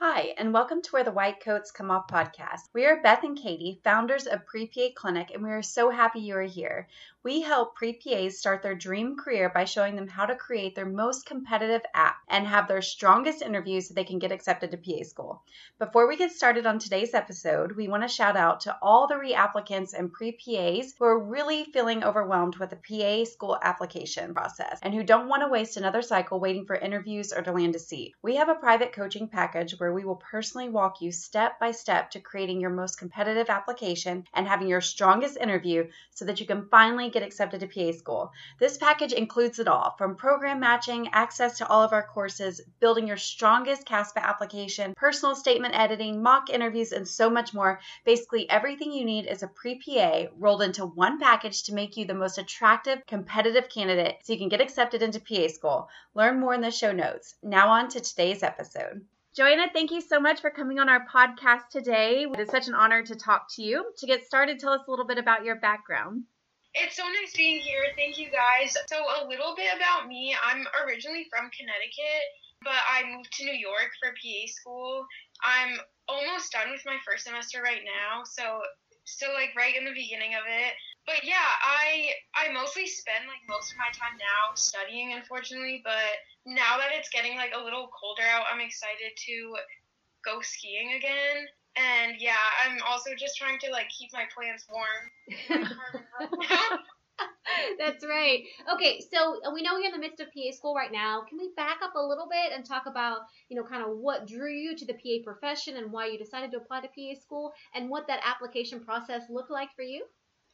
Hi, and welcome to Where the White Coats Come Off podcast. We are Beth and Katie, founders of Pre PA Clinic, and we are so happy you are here. We help pre PAs start their dream career by showing them how to create their most competitive app and have their strongest interviews so they can get accepted to PA school. Before we get started on today's episode, we want to shout out to all the reapplicants and pre PAs who are really feeling overwhelmed with the PA school application process and who don't want to waste another cycle waiting for interviews or to land a seat. We have a private coaching package where we will personally walk you step by step to creating your most competitive application and having your strongest interview so that you can finally get accepted to PA school. This package includes it all from program matching, access to all of our courses, building your strongest CASPA application, personal statement editing, mock interviews, and so much more. Basically, everything you need is a pre PA rolled into one package to make you the most attractive, competitive candidate so you can get accepted into PA school. Learn more in the show notes. Now, on to today's episode. Joanna, thank you so much for coming on our podcast today. It is such an honor to talk to you. To get started, tell us a little bit about your background. It's so nice being here. Thank you guys. So, a little bit about me. I'm originally from Connecticut, but I moved to New York for PA school. I'm almost done with my first semester right now, so still like right in the beginning of it. But yeah, I I mostly spend like most of my time now studying unfortunately, but now that it's getting like a little colder out, I'm excited to go skiing again. And yeah, I'm also just trying to like keep my plants warm. That's right. Okay, so we know you're in the midst of PA school right now. Can we back up a little bit and talk about, you know, kind of what drew you to the PA profession and why you decided to apply to PA school and what that application process looked like for you?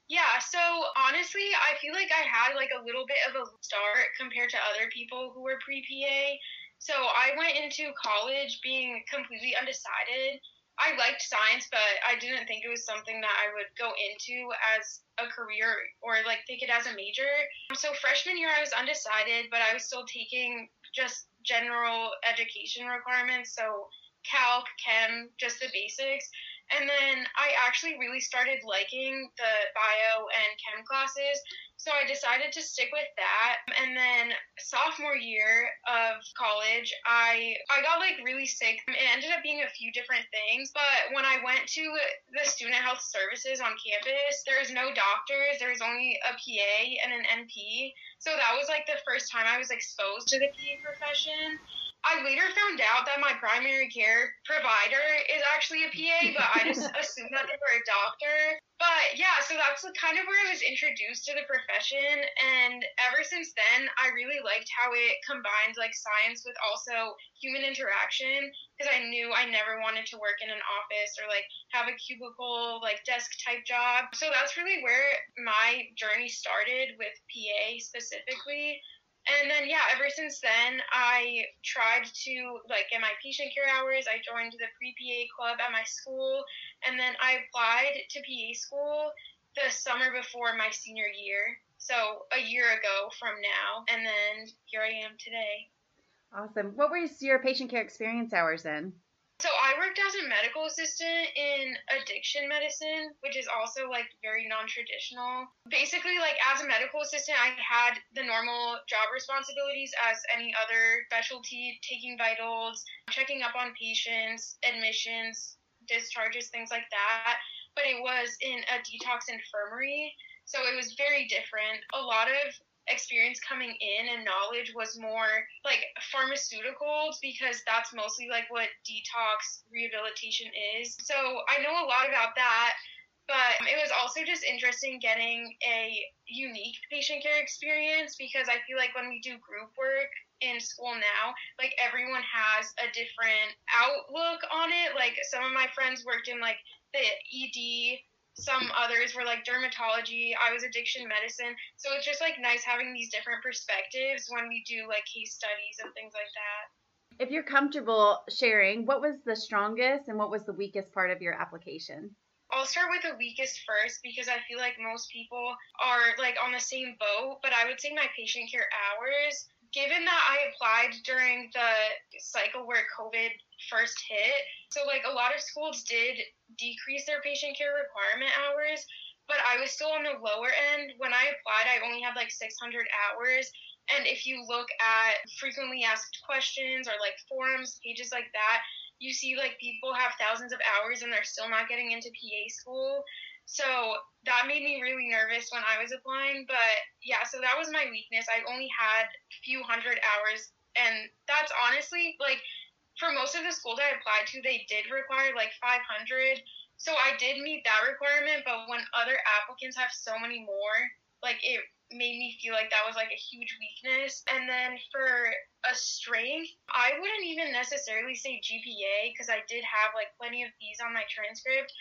Yeah, so honestly, I feel like I had like a little bit of a start compared to other people who were pre PA. So I went into college being completely undecided I liked science, but I didn't think it was something that I would go into as a career or like take it as a major. So freshman year I was undecided, but I was still taking just general education requirements, so calc, chem, just the basics. And then I actually really started liking the bio and chem classes. So I decided to stick with that. And then sophomore year of college, I I got like really sick. It ended up being a few different things, but when I went to the student health services on campus, there was no doctors, there was only a PA and an NP. So that was like the first time I was exposed to the PA profession. I later found out that my primary care provider is actually a PA, but I just assumed that they were a doctor. But yeah, so that's kind of where I was introduced to the profession, and ever since then, I really liked how it combined like science with also human interaction because I knew I never wanted to work in an office or like have a cubicle like desk type job. So that's really where my journey started with PA specifically. And then yeah, ever since then I tried to like get my patient care hours. I joined the pre PA club at my school, and then I applied to PA school the summer before my senior year. So a year ago from now, and then here I am today. Awesome. What was your patient care experience hours in? So I worked as a medical assistant in addiction medicine, which is also like very non-traditional. Basically, like as a medical assistant, I had the normal job responsibilities as any other specialty, taking vitals, checking up on patients, admissions, discharges, things like that. But it was in a detox infirmary, so it was very different. A lot of experience coming in and knowledge was more like pharmaceuticals because that's mostly like what detox rehabilitation is. So I know a lot about that, but it was also just interesting getting a unique patient care experience because I feel like when we do group work in school now, like everyone has a different outlook on it. Like some of my friends worked in like the ED some others were like dermatology i was addiction medicine. So it's just like nice having these different perspectives when we do like case studies and things like that. If you're comfortable sharing what was the strongest and what was the weakest part of your application? I'll start with the weakest first because I feel like most people are like on the same boat, but I would say my patient care hours given that I applied during the cycle where COVID first hit, so like a lot of schools did decrease their patient care requirement hours, but I was still on the lower end. When I applied, I only had like 600 hours. And if you look at frequently asked questions or like forums, pages like that, you see like people have thousands of hours and they're still not getting into PA school. So that made me really nervous when I was applying. But yeah, so that was my weakness. I only had a few hundred hours. And that's honestly like for most of the schools I applied to, they did require like 500. So I did meet that requirement. But when other applicants have so many more, like it made me feel like that was like a huge weakness. And then for a strength, I wouldn't even necessarily say GPA because I did have like plenty of these on my transcript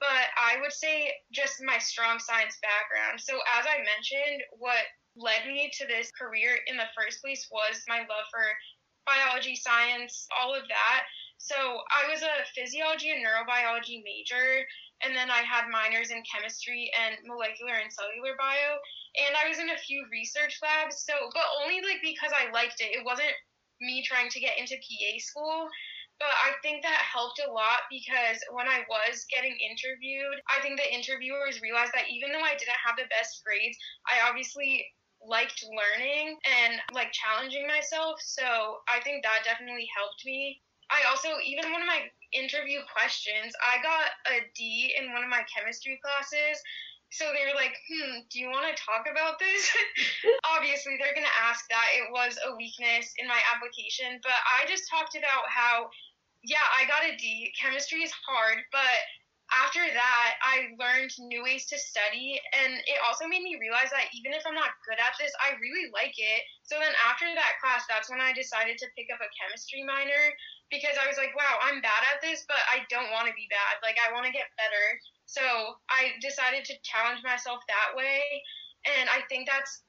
but I would say just my strong science background. So, as I mentioned, what led me to this career in the first place was my love for biology, science, all of that. So, I was a physiology and neurobiology major, and then I had minors in chemistry and molecular and cellular bio. And I was in a few research labs, so, but only like because I liked it. It wasn't me trying to get into PA school but I think that helped a lot because when I was getting interviewed, I think the interviewers realized that even though I didn't have the best grades, I obviously liked learning and like challenging myself. So I think that definitely helped me. I also, even one of my interview questions, I got a D in one of my chemistry classes. So they were like, hmm, do you want to talk about this? Obviously, they're going to ask that. It was a weakness in my application, but I just talked about how yeah, I got a D. Chemistry is hard, but after that, I learned new ways to study, and it also made me realize that even if I'm not good at this, I really like it. So then after that class, that's when I decided to pick up a chemistry minor because I was like, wow, I'm bad at this, but I don't want to be bad. Like, I want to get better. So I decided to challenge myself that way, and I think that's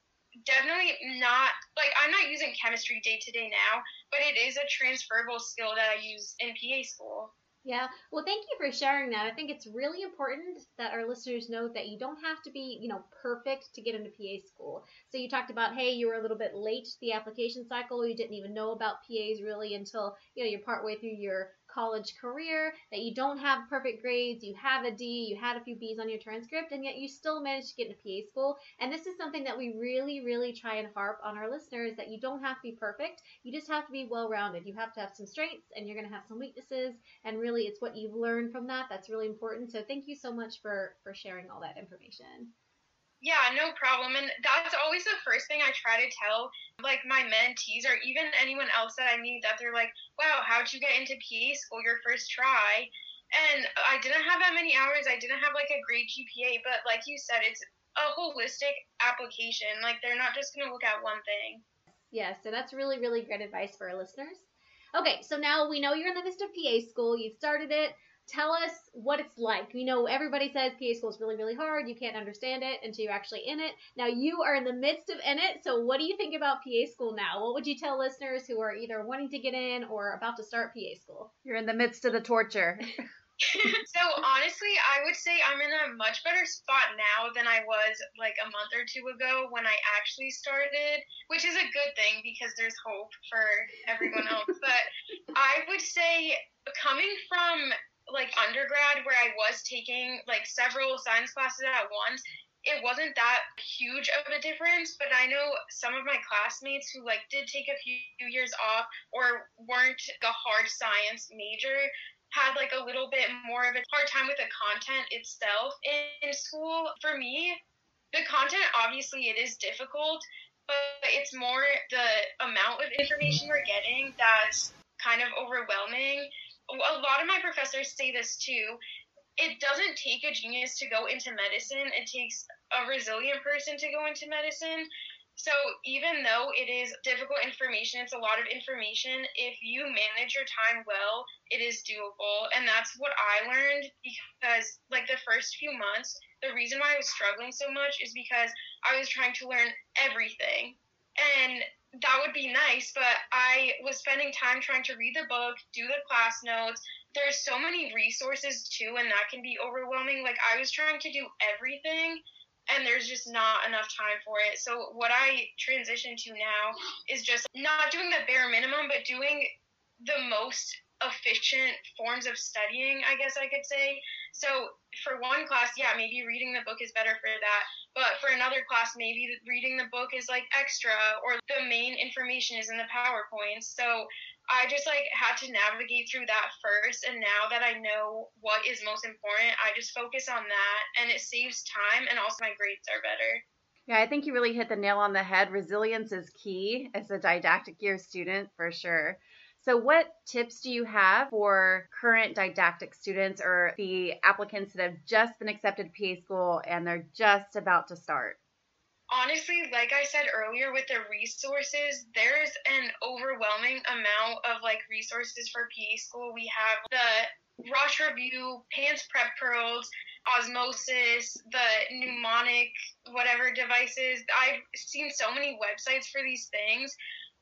definitely not like I'm not using chemistry day to day now, but it is a transferable skill that I use in PA school. Yeah. Well, thank you for sharing that. I think it's really important that our listeners know that you don't have to be, you know, perfect to get into PA school. So you talked about, hey, you were a little bit late to the application cycle. You didn't even know about PAs really until, you know, you're partway through your college career, that you don't have perfect grades, you have a D, you had a few B's on your transcript, and yet you still managed to get into PA school. And this is something that we really, really try and harp on our listeners that you don't have to be perfect. You just have to be well rounded. You have to have some strengths and you're going to have some weaknesses. And really, it's what you've learned from that that's really important. So thank you so much for, for sharing all that information. Yeah, no problem. And that's always the first thing I try to tell like my mentees or even anyone else that I meet that they're like, wow, how'd you get into PA school your first try? And I didn't have that many hours. I didn't have like a great GPA, but like you said, it's a holistic application. Like they're not just to look at one thing. Yeah, so that's really, really great advice for our listeners. Okay, so now we know you're in the midst of PA school. You've started it tell us what it's like. You know, everybody says PA school is really, really hard. You can't understand it until you're actually in it. Now, you are in the midst of in it. So, what do you think about PA school now? What would you tell listeners who are either wanting to get in or about to start PA school? You're in the midst of the torture. so honestly, I would say I'm in a much better spot now than I was like a month or two ago when I actually started, which is a good thing because there's hope for everyone else. but I would say coming from like undergrad where I was taking like several science classes at once, it wasn't that huge of a difference, but I know some of my classmates who like did take a few years off or weren't the hard science major had like a little bit more of a hard time with the content itself in school. For me, the content obviously it is difficult, but it's more the amount of information we're getting that's kind of overwhelming a lot of my professors say this too. It doesn't take a genius to go into medicine. It takes a resilient person to go into medicine. So even though it is difficult information, it's a lot of information. If you manage your time well, it is doable. And that's what I learned because like the first few months, the reason why I was struggling so much is because I was trying to learn everything. And that would be nice, but I was spending time trying to read the book, do the class notes. There's so many resources too, and that can be overwhelming. Like, I was trying to do everything, and there's just not enough time for it. So, what I transition to now is just not doing the bare minimum, but doing the most efficient forms of studying, I guess I could say. So for one class, yeah, maybe reading the book is better for that. But for another class, maybe reading the book is like extra or the main information is in the PowerPoint. So I just like had to navigate through that first and now that I know what is most important, I just focus on that and it saves time and also my grades are better. Yeah, I think you really hit the nail on the head. Resilience is key as a didactic year student for sure. So, what tips do you have for current didactic students or the applicants that have just been accepted to PA school and they're just about to start? honestly, like I said earlier, with the resources, there's an overwhelming amount of like resources for PA school. We have the Rosh Review, PANCE Prep Pearls, Osmosis, the mnemonic, whatever devices. I've seen so many websites for these things,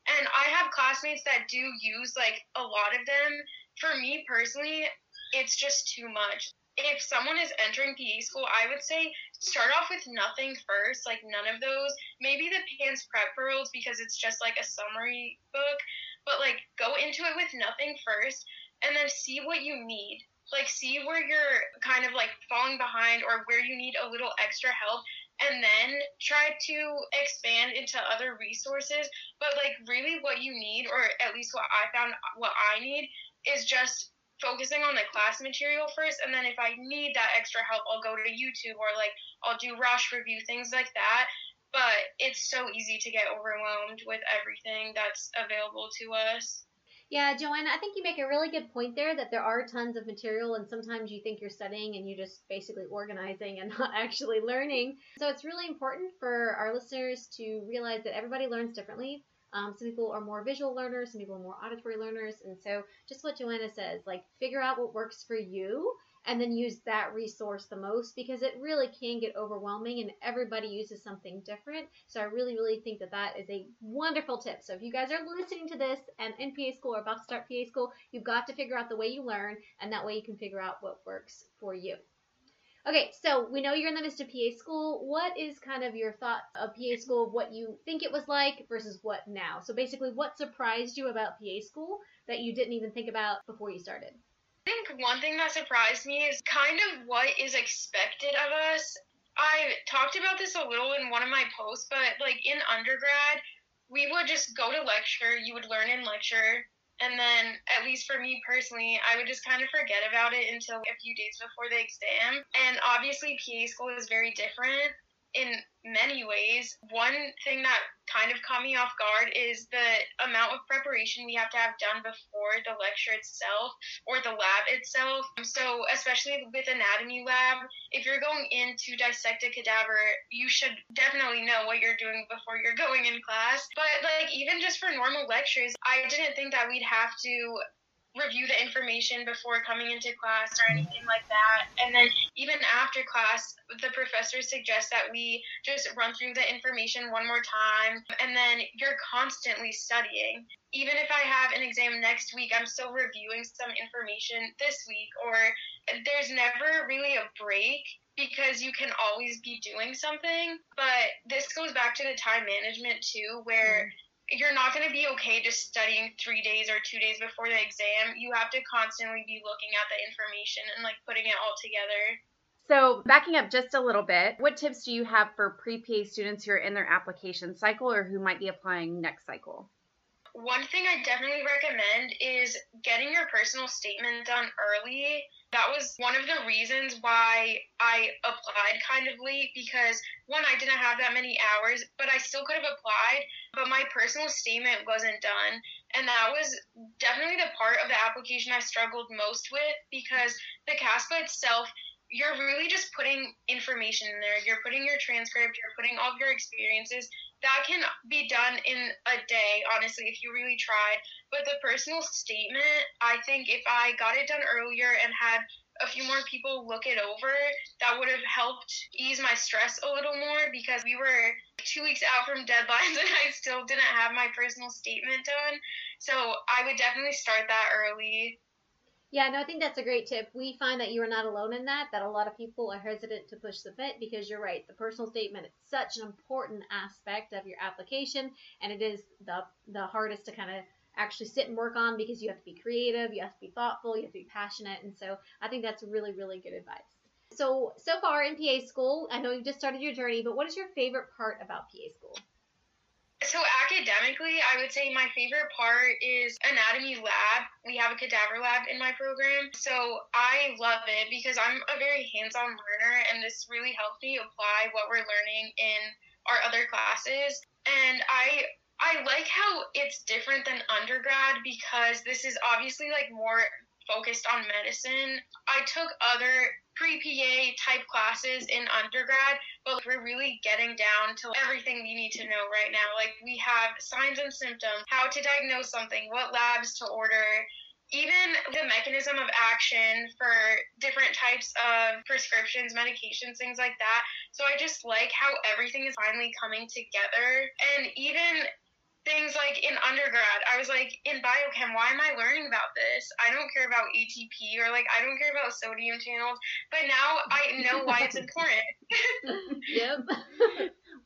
and I have classmates that do use like a lot of them. For me personally, it's just too much if someone is entering PA school, I would say start off with nothing first, like none of those. Maybe the PANCE Prep Pearls because it's just like a summary book, but like go into it with nothing first and then see what you need. Like see where you're kind of like falling behind or where you need a little extra help and then try to expand into other resources. But like really what you need or at least what I found what I need is just focusing on the class material first and then if I need that extra help I'll go to YouTube or like I'll do Rosh review things like that but it's so easy to get overwhelmed with everything that's available to us. Yeah, Joanna, I think you make a really good point there that there are tons of material, and sometimes you think you're studying and you're just basically organizing and not actually learning. So it's really important for our listeners to realize that everybody learns differently. Um, some people are more visual learners, some people are more auditory learners. And so, just what Joanna says, like figure out what works for you and then use that resource the most because it really can get overwhelming and everybody uses something different. So, I really, really think that that is a wonderful tip. So, if you guys are listening to this and in PA school or about to start PA school, you've got to figure out the way you learn, and that way you can figure out what works for you. Okay, so we know you're in the midst of PA school. What is kind of your thought of PA school, what you think it was like versus what now? So basically, what surprised you about PA school that you didn't even think about before you started? Think one thing that surprised me is kind of what is expected of us. I talked about this a little in one of my posts, but like in undergrad, we would just go to lecture, you would learn in lecture, and then, at least for me personally, I would just kind of forget about it until a few days before the exam. And obviously, PA school is very different in many ways. One thing that kind of caught me off guard is the amount of preparation we have to have done before the lecture itself or the lab itself. So, especially with anatomy lab, if you're going in to dissect a cadaver, you should definitely know what you're doing before you're going in class. But, like, even just for normal lectures, I didn't think that we'd have to review the information before coming into class or anything like that. And then even after class, the professor suggests that we just run through the information one more time. And then you're constantly studying. Even if I have an exam next week, I'm still reviewing some information this week, or there's never really a break because you can always be doing something. But this goes back to the time management too, where mm-hmm you're not going to be okay just studying three days or two days before the exam. You have to constantly be looking at the information and like putting it all together. So, backing up just a little bit, what tips do you have for pre PA students who are in their application cycle or who might be applying next cycle? One thing I definitely recommend is getting your personal statement done early. That was one of the reasons why I applied kind of late because one, I didn't have that many hours, but I still could have applied, but my personal statement wasn't done. And that was definitely the part of the application I struggled most with because the CASPA itself you're really just putting information in there. You're putting your transcript, you're putting all of your experiences. That can be done in a day, honestly, if you really tried. But the personal statement, I think if I got it done earlier and had a few more people look it over, that would have helped ease my stress a little more because we were two weeks out from deadlines and I still didn't have my personal statement done. So I would definitely start that early. Yeah, no, I think that's a great tip. We find that you are not alone in that, that a lot of people are hesitant to push the fit because you're right. The personal statement is such an important aspect of your application, and it is the, the hardest to kind of actually sit and work on because you have to be creative, you have to be thoughtful, you have to be passionate. And so I think that's really, really good advice. So, so far in PA school, I know you've just started your journey, but what is your favorite part about PA school? So academically, I would say my favorite part is anatomy lab. We have a cadaver lab in my program. So I love it because I'm a very hands-on learner and this really helps me apply what we're learning in our other classes. And I I like how it's different than undergrad because this is obviously like more focused on medicine. I took other pre PA type classes in undergrad, but we're really getting down to everything you need to know right now. Like we have signs and symptoms, how to diagnose something, what labs to order, even the mechanism of action for different types of prescriptions, medications, things like that. So I just like how everything is finally coming together. And even things like in undergrad, I was like, in biochem, why am I learning about this? I don't care about ATP or like I don't care about sodium channels, but now I know why it's important. yep.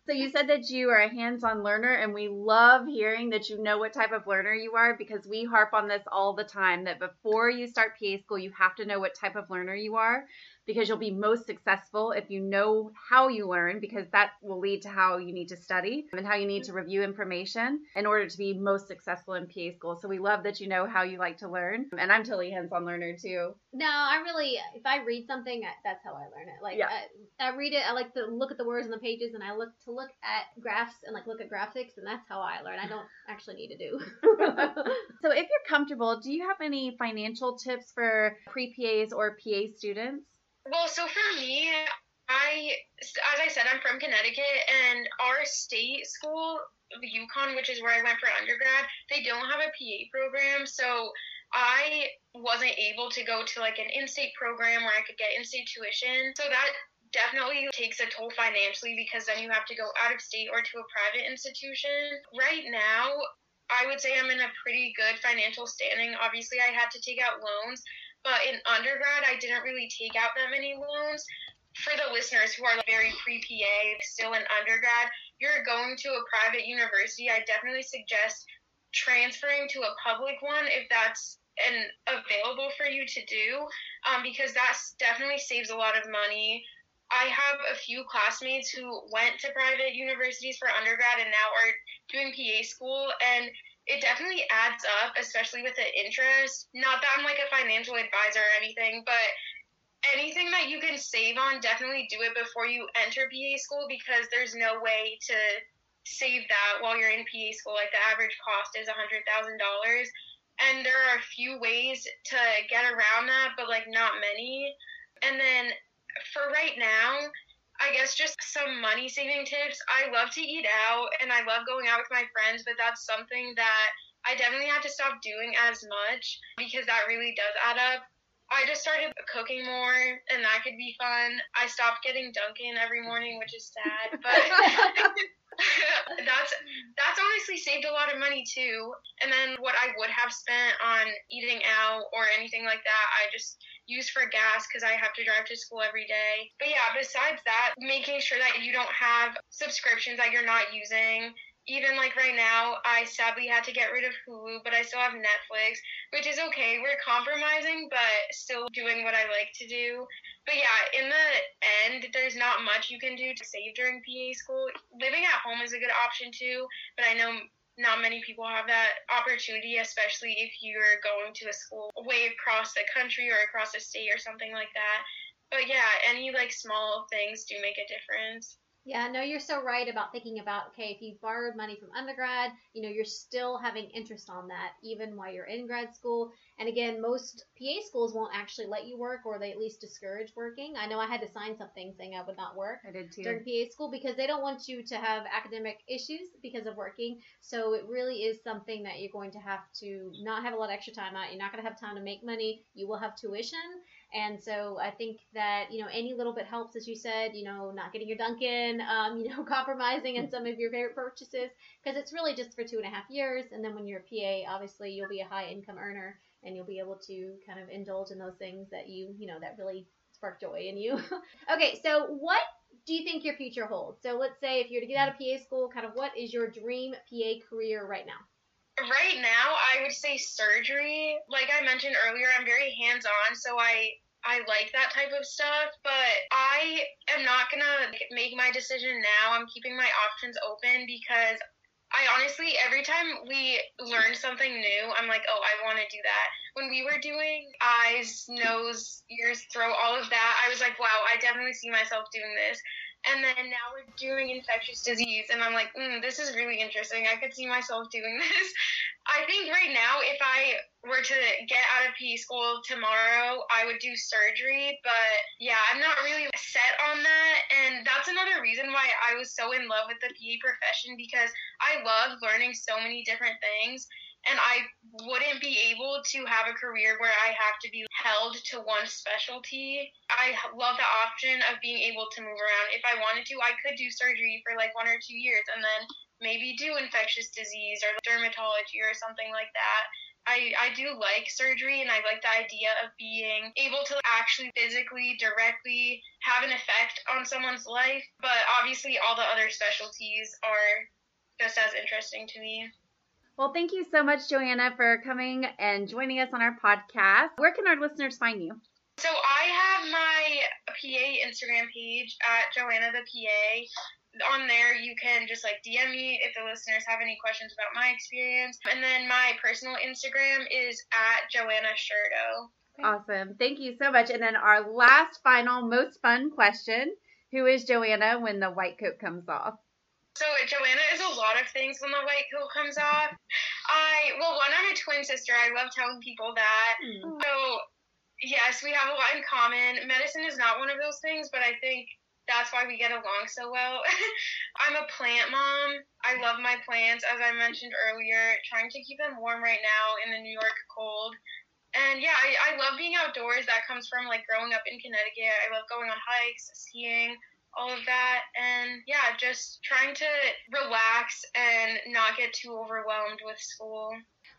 So you said that you are a hands-on learner and we love hearing that you know what type of learner you are because we harp on this all the time that before you start PA school you have to know what type of learner you are because you'll be most successful if you know how you learn, because that will lead to how you need to study and how you need to review information in order to be most successful in PA school. So we love that you know how you like to learn. And I'm totally hands on learner too. No, I really, if I read something, that's how I learn it. Like, yeah. I, I read it, I like to look at the words on the pages, and I look to look at graphs and like look at graphics, and that's how I learn. I don't actually need to do. so if you're comfortable, do you have any financial tips for pre PAs or PA students? Well, so for me, I, as I said, I'm from Connecticut, and our state school, UConn, which is where I went for undergrad, they don't have a PA program. So I wasn't able to go to like an in-state program where I could get in-state tuition. So that definitely takes a toll financially because then you have to go out of state or to a private institution. Right now, I would say I'm in a pretty good financial standing. Obviously, I had to take out loans, but in undergrad, I didn't really take out that many loans. For the listeners who are very pre PA, still in undergrad, you're going to a private university. I definitely suggest transferring to a public one if that's and available for you to do, um, because that definitely saves a lot of money. I have a few classmates who went to private universities for undergrad and now are doing PA school, and it definitely adds up, especially with the interest. Not that I'm like a financial advisor or anything, but anything that you can save on, definitely do it before you enter PA school because there's no way to save that while you're in PA school. Like the average cost is a $100,000. And there are a few ways to get around that, but like not many. And then for right now, I guess just some money saving tips. I love to eat out and I love going out with my friends, but that's something that I definitely have to stop doing as much because that really does add up. I just started cooking more and that could be fun. I stopped getting Dunkin' every morning, which is sad, but that's that's honestly saved a lot of money too. And then what I would have spent on eating out or anything like that, I just use for gas because I have to drive to school every day. But yeah, besides that, making sure that you don't have subscriptions that you're not using even like right now, I sadly had to get rid of Hulu, but I still have Netflix, which is okay. We're compromising, but still doing what I like to do. But yeah, in the end, there's not much you can do to save during PA school. Living at home is a good option too, but I know not many people have that opportunity, especially if you're going to a school way across the country or across the state or something like that. But yeah, any like small things do make a difference. Yeah, no, you're so right about thinking about okay, if you borrowed money from undergrad, you know, you're still having interest on that even while you're in grad school. And again, most PA schools won't actually let you work or they at least discourage working. I know I had to sign something saying I would not work I did too. during PA school because they don't want you to have academic issues because of working. So it really is something that you're going to have to not have a lot of extra time out. You're not going to have time to make money. You will have tuition and so I think that, you know, any little bit helps, as you said, you know, not getting your Dunkin', um, you know, compromising in some of your favorite purchases, because it's really just for two and a half years. And then when you're a PA, obviously you'll be a high income earner and you'll be able to kind of indulge in those things that you, you know, that really spark joy in you. okay, so what do you think your future holds? So let's say if you're to get out of PA school, kind of what is your dream PA career right now? Right now, I would say surgery. Like I mentioned earlier, I'm very hands on, so I I like that type of stuff, but I am not gonna make my decision now. I'm keeping my options open because I honestly, every time we learn something new, I'm like, oh, I want to do that. When we were doing eyes, nose, ears, throat, all of that, I was like, wow, I definitely see myself doing this. And then now we're doing infectious disease, and I'm like, mm, this is really interesting. I could see myself doing this. I think right now, if I were to get out of PA school tomorrow, I would do surgery. But yeah, I'm not really set on that. And that's another reason why I was so in love with the PA profession because I love learning so many different things and I wouldn't be able to have a career where I have to be held to one specialty. I love the option of being able to move around. If I wanted to, I could do surgery for like one or two years and then maybe do infectious disease or dermatology or something like that. I, I do like surgery and I like the idea of being able to actually physically directly have an effect on someone's life. But obviously, all the other specialties are just as interesting to me. Well, thank you so much, Joanna, for coming and joining us on our podcast. Where can our listeners find you? So I have my PA Instagram page at Joanna the PA. On there, you can just like DM me if the listeners have any questions about my experience. And then my personal Instagram is at Joanna Sherdo. Awesome. Thank you so much. And then our last, final, most fun question Who is Joanna when the white coat comes off? So Joanna is a lot of things when the white coat comes off. I well, one, I'm a twin sister. I love telling people that. Mm. So yes, we have a lot in common. Medicine is not one of those things, but I think that's why we get along so well. I'm a plant mom. I love my plants, as I mentioned earlier, trying to keep them warm right now in the New York cold. And yeah, I, I love being outdoors. That comes from like growing up in Connecticut. I love going on hikes, skiing all of that and yeah just trying to relax and not get too overwhelmed with school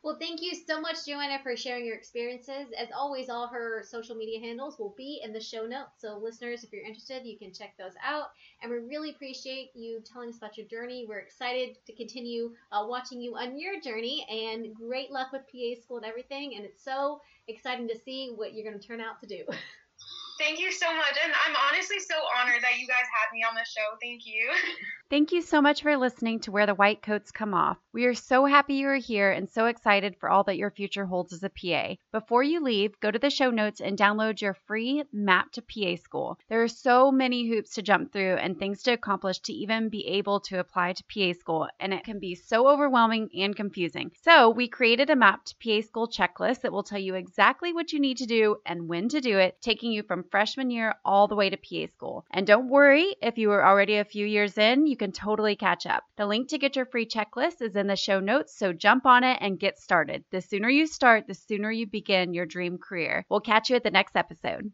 well, thank you so much, Joanna, for sharing your experiences. As always, all her social media handles will be in the show notes. So, listeners, if you're interested, you can check those out. And we really appreciate you telling us about your journey. We're excited to continue uh, watching you on your journey. And great luck with PA school and everything. And it's so exciting to see what you're going to turn out to do. Thank you so much. And I'm honestly so honored that you guys had me on the show. Thank you. Thank you so much for listening to Where the White Coats Come Off. We are so happy you are here and so excited for all that your future holds as a PA. Before you leave, go to the show notes and download your free map to PA school. There are so many hoops to jump through and things to accomplish to even be able to apply to PA school, and it can be so overwhelming and confusing. So, we created a map to PA school checklist that will tell you exactly what you need to do and when to do it, taking you from freshman year all the way to PA school. And don't worry, if you are already a few years in, you can totally catch up. The link to get your free checklist is in the show notes, so jump on it and get started. The sooner you start, the sooner you begin your dream career. We'll catch you at the next episode.